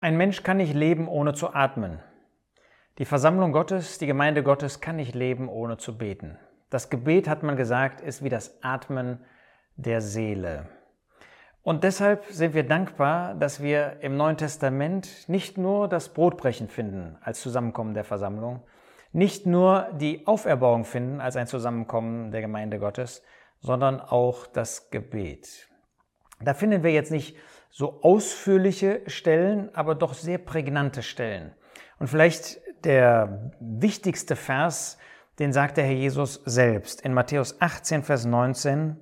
Ein Mensch kann nicht leben, ohne zu atmen. Die Versammlung Gottes, die Gemeinde Gottes kann nicht leben, ohne zu beten. Das Gebet, hat man gesagt, ist wie das Atmen der Seele. Und deshalb sind wir dankbar, dass wir im Neuen Testament nicht nur das Brotbrechen finden als Zusammenkommen der Versammlung, nicht nur die Auferbauung finden als ein Zusammenkommen der Gemeinde Gottes, sondern auch das Gebet. Da finden wir jetzt nicht so ausführliche Stellen, aber doch sehr prägnante Stellen. Und vielleicht der wichtigste Vers, den sagt der Herr Jesus selbst in Matthäus 18, Vers 19.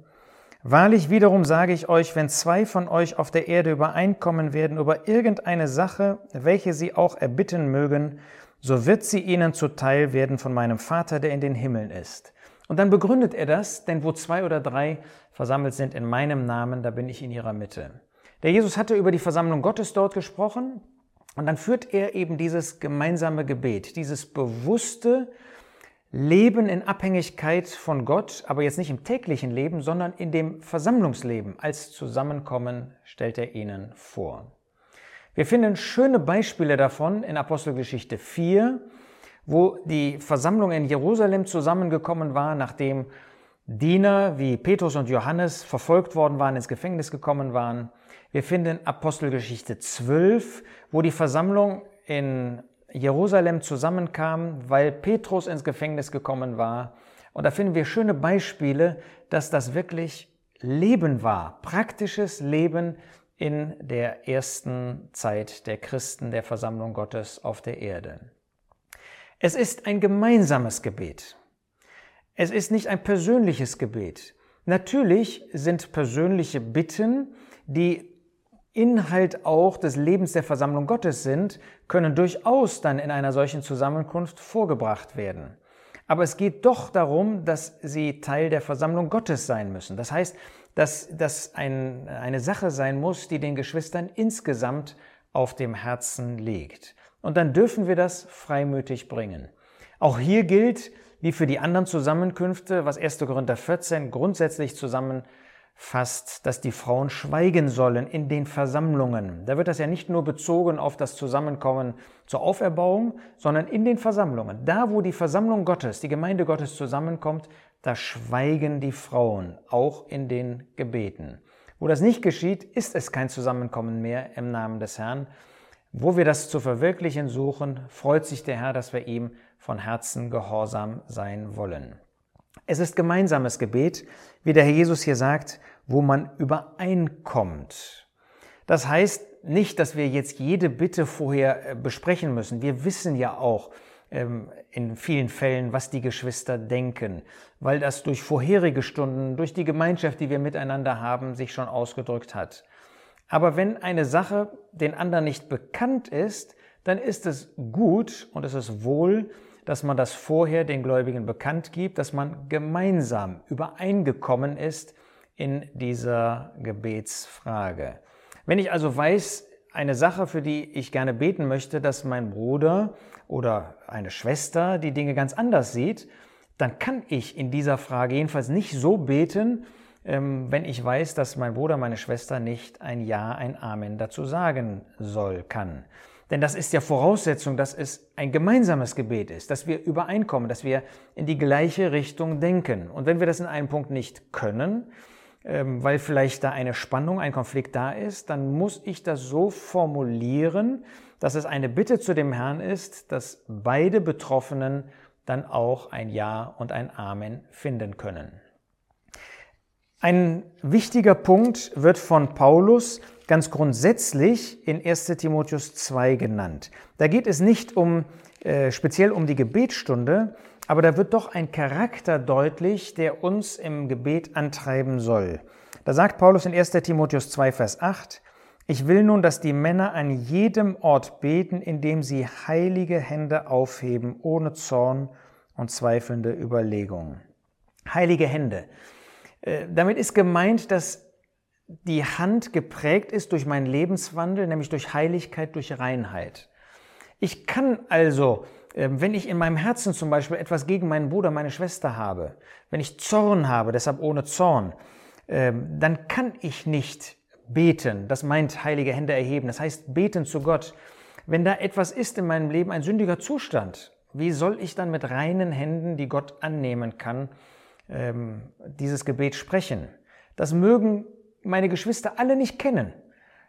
Wahrlich wiederum sage ich euch, wenn zwei von euch auf der Erde übereinkommen werden über irgendeine Sache, welche sie auch erbitten mögen, so wird sie ihnen zuteil werden von meinem Vater, der in den Himmeln ist. Und dann begründet er das, denn wo zwei oder drei versammelt sind in meinem Namen, da bin ich in ihrer Mitte. Der Jesus hatte über die Versammlung Gottes dort gesprochen und dann führt er eben dieses gemeinsame Gebet, dieses bewusste Leben in Abhängigkeit von Gott, aber jetzt nicht im täglichen Leben, sondern in dem Versammlungsleben als Zusammenkommen stellt er ihnen vor. Wir finden schöne Beispiele davon in Apostelgeschichte 4, wo die Versammlung in Jerusalem zusammengekommen war, nachdem Diener wie Petrus und Johannes verfolgt worden waren, ins Gefängnis gekommen waren. Wir finden Apostelgeschichte 12, wo die Versammlung in Jerusalem zusammenkam, weil Petrus ins Gefängnis gekommen war. Und da finden wir schöne Beispiele, dass das wirklich Leben war, praktisches Leben in der ersten Zeit der Christen, der Versammlung Gottes auf der Erde. Es ist ein gemeinsames Gebet. Es ist nicht ein persönliches Gebet. Natürlich sind persönliche Bitten, die Inhalt auch des Lebens der Versammlung Gottes sind, können durchaus dann in einer solchen Zusammenkunft vorgebracht werden. Aber es geht doch darum, dass sie Teil der Versammlung Gottes sein müssen. Das heißt, dass das ein, eine Sache sein muss, die den Geschwistern insgesamt auf dem Herzen liegt. Und dann dürfen wir das freimütig bringen. Auch hier gilt, wie für die anderen Zusammenkünfte, was 1. Korinther 14 grundsätzlich zusammen fasst, dass die Frauen schweigen sollen in den Versammlungen. Da wird das ja nicht nur bezogen auf das Zusammenkommen zur Auferbauung, sondern in den Versammlungen. Da, wo die Versammlung Gottes, die Gemeinde Gottes zusammenkommt, da schweigen die Frauen, auch in den Gebeten. Wo das nicht geschieht, ist es kein Zusammenkommen mehr im Namen des Herrn. Wo wir das zu verwirklichen suchen, freut sich der Herr, dass wir ihm von Herzen gehorsam sein wollen. Es ist gemeinsames Gebet, wie der Herr Jesus hier sagt, wo man übereinkommt. Das heißt nicht, dass wir jetzt jede Bitte vorher äh, besprechen müssen. Wir wissen ja auch ähm, in vielen Fällen, was die Geschwister denken, weil das durch vorherige Stunden, durch die Gemeinschaft, die wir miteinander haben, sich schon ausgedrückt hat. Aber wenn eine Sache den anderen nicht bekannt ist, dann ist es gut und es ist wohl, dass man das vorher den Gläubigen bekannt gibt, dass man gemeinsam übereingekommen ist in dieser Gebetsfrage. Wenn ich also weiß, eine Sache, für die ich gerne beten möchte, dass mein Bruder oder eine Schwester die Dinge ganz anders sieht, dann kann ich in dieser Frage jedenfalls nicht so beten, ähm, wenn ich weiß, dass mein Bruder, meine Schwester nicht ein Ja, ein Amen dazu sagen soll, kann. Denn das ist ja Voraussetzung, dass es ein gemeinsames Gebet ist, dass wir übereinkommen, dass wir in die gleiche Richtung denken. Und wenn wir das in einem Punkt nicht können, ähm, weil vielleicht da eine Spannung, ein Konflikt da ist, dann muss ich das so formulieren, dass es eine Bitte zu dem Herrn ist, dass beide Betroffenen dann auch ein Ja und ein Amen finden können. Ein wichtiger Punkt wird von Paulus ganz grundsätzlich in 1 Timotheus 2 genannt. Da geht es nicht um, äh, speziell um die Gebetsstunde, aber da wird doch ein Charakter deutlich, der uns im Gebet antreiben soll. Da sagt Paulus in 1 Timotheus 2, Vers 8, ich will nun, dass die Männer an jedem Ort beten, indem sie heilige Hände aufheben, ohne Zorn und zweifelnde Überlegungen. Heilige Hände. Äh, damit ist gemeint, dass die Hand geprägt ist durch meinen Lebenswandel, nämlich durch Heiligkeit, durch Reinheit. Ich kann also, ähm, wenn ich in meinem Herzen zum Beispiel etwas gegen meinen Bruder, meine Schwester habe, wenn ich Zorn habe, deshalb ohne Zorn, ähm, dann kann ich nicht beten. Das meint heilige Hände erheben. Das heißt beten zu Gott. Wenn da etwas ist in meinem Leben, ein sündiger Zustand, wie soll ich dann mit reinen Händen, die Gott annehmen kann, ähm, dieses Gebet sprechen? Das mögen meine Geschwister alle nicht kennen.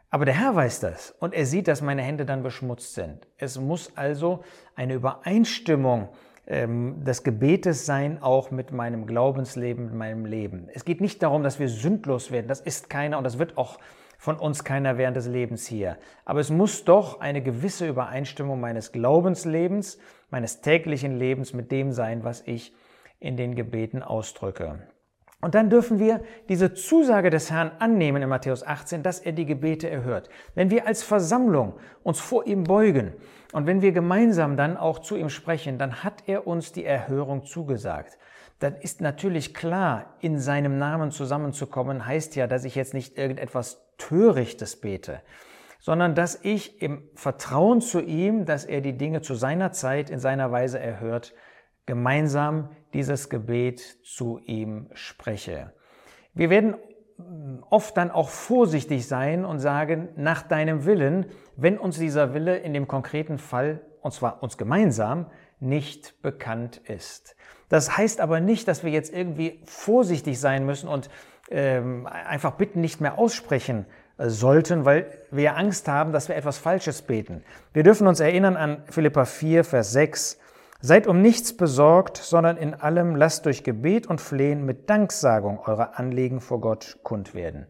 Aber der Herr weiß das und er sieht, dass meine Hände dann beschmutzt sind. Es muss also eine Übereinstimmung ähm, des Gebetes sein, auch mit meinem Glaubensleben, mit meinem Leben. Es geht nicht darum, dass wir sündlos werden. Das ist keiner und das wird auch von uns keiner während des Lebens hier. Aber es muss doch eine gewisse Übereinstimmung meines Glaubenslebens, meines täglichen Lebens mit dem sein, was ich in den Gebeten ausdrücke. Und dann dürfen wir diese Zusage des Herrn annehmen in Matthäus 18, dass er die Gebete erhört. Wenn wir als Versammlung uns vor ihm beugen und wenn wir gemeinsam dann auch zu ihm sprechen, dann hat er uns die Erhörung zugesagt. Dann ist natürlich klar, in seinem Namen zusammenzukommen, heißt ja, dass ich jetzt nicht irgendetwas Törichtes bete, sondern dass ich im Vertrauen zu ihm, dass er die Dinge zu seiner Zeit in seiner Weise erhört, gemeinsam dieses Gebet zu ihm spreche. Wir werden oft dann auch vorsichtig sein und sagen, nach deinem Willen, wenn uns dieser Wille in dem konkreten Fall, und zwar uns gemeinsam, nicht bekannt ist. Das heißt aber nicht, dass wir jetzt irgendwie vorsichtig sein müssen und ähm, einfach Bitten nicht mehr aussprechen äh, sollten, weil wir Angst haben, dass wir etwas Falsches beten. Wir dürfen uns erinnern an Philippa 4, Vers 6. Seid um nichts besorgt, sondern in allem lasst durch Gebet und Flehen mit Danksagung eure Anliegen vor Gott kund werden.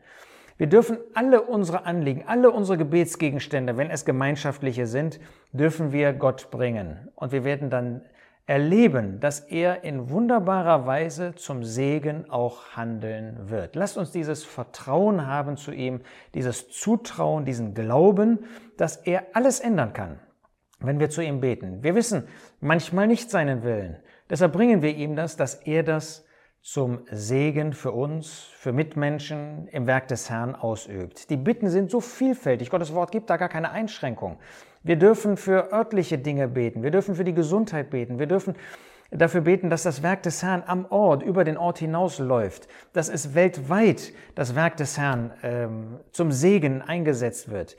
Wir dürfen alle unsere Anliegen, alle unsere Gebetsgegenstände, wenn es gemeinschaftliche sind, dürfen wir Gott bringen. Und wir werden dann erleben, dass er in wunderbarer Weise zum Segen auch handeln wird. Lasst uns dieses Vertrauen haben zu ihm, dieses Zutrauen, diesen Glauben, dass er alles ändern kann wenn wir zu ihm beten. Wir wissen manchmal nicht seinen Willen. Deshalb bringen wir ihm das, dass er das zum Segen für uns, für Mitmenschen im Werk des Herrn ausübt. Die Bitten sind so vielfältig. Gottes Wort gibt da gar keine Einschränkung. Wir dürfen für örtliche Dinge beten. Wir dürfen für die Gesundheit beten. Wir dürfen dafür beten, dass das Werk des Herrn am Ort, über den Ort hinausläuft, dass es weltweit das Werk des Herrn ähm, zum Segen eingesetzt wird.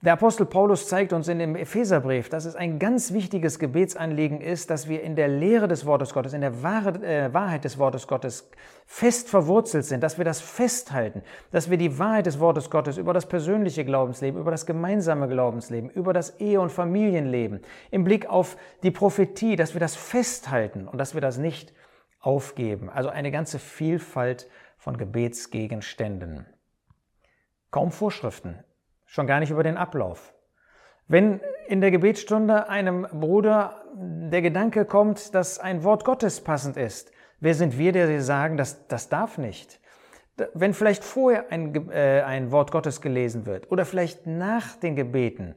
Der Apostel Paulus zeigt uns in dem Epheserbrief, dass es ein ganz wichtiges Gebetsanliegen ist, dass wir in der Lehre des Wortes Gottes, in der äh, Wahrheit des Wortes Gottes fest verwurzelt sind, dass wir das festhalten, dass wir die Wahrheit des Wortes Gottes über das persönliche Glaubensleben, über das gemeinsame Glaubensleben, über das Ehe- und Familienleben, im Blick auf die Prophetie, dass wir das festhalten und dass wir das nicht aufgeben. Also eine ganze Vielfalt von Gebetsgegenständen. Kaum Vorschriften, schon gar nicht über den Ablauf. Wenn in der Gebetsstunde einem Bruder der Gedanke kommt, dass ein Wort Gottes passend ist, wer sind wir, der sagen, dass das darf nicht? Wenn vielleicht vorher ein, äh, ein Wort Gottes gelesen wird oder vielleicht nach den Gebeten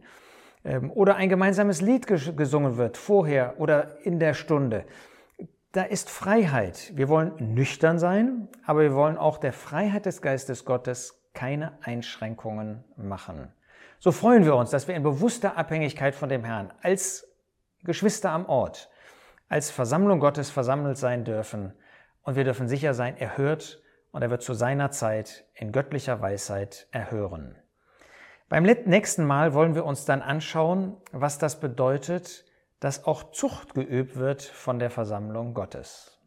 ähm, oder ein gemeinsames Lied gesungen wird, vorher oder in der Stunde, da ist Freiheit. Wir wollen nüchtern sein, aber wir wollen auch der Freiheit des Geistes Gottes keine Einschränkungen machen. So freuen wir uns, dass wir in bewusster Abhängigkeit von dem Herrn als Geschwister am Ort, als Versammlung Gottes versammelt sein dürfen. Und wir dürfen sicher sein, er hört und er wird zu seiner Zeit in göttlicher Weisheit erhören. Beim nächsten Mal wollen wir uns dann anschauen, was das bedeutet, dass auch Zucht geübt wird von der Versammlung Gottes.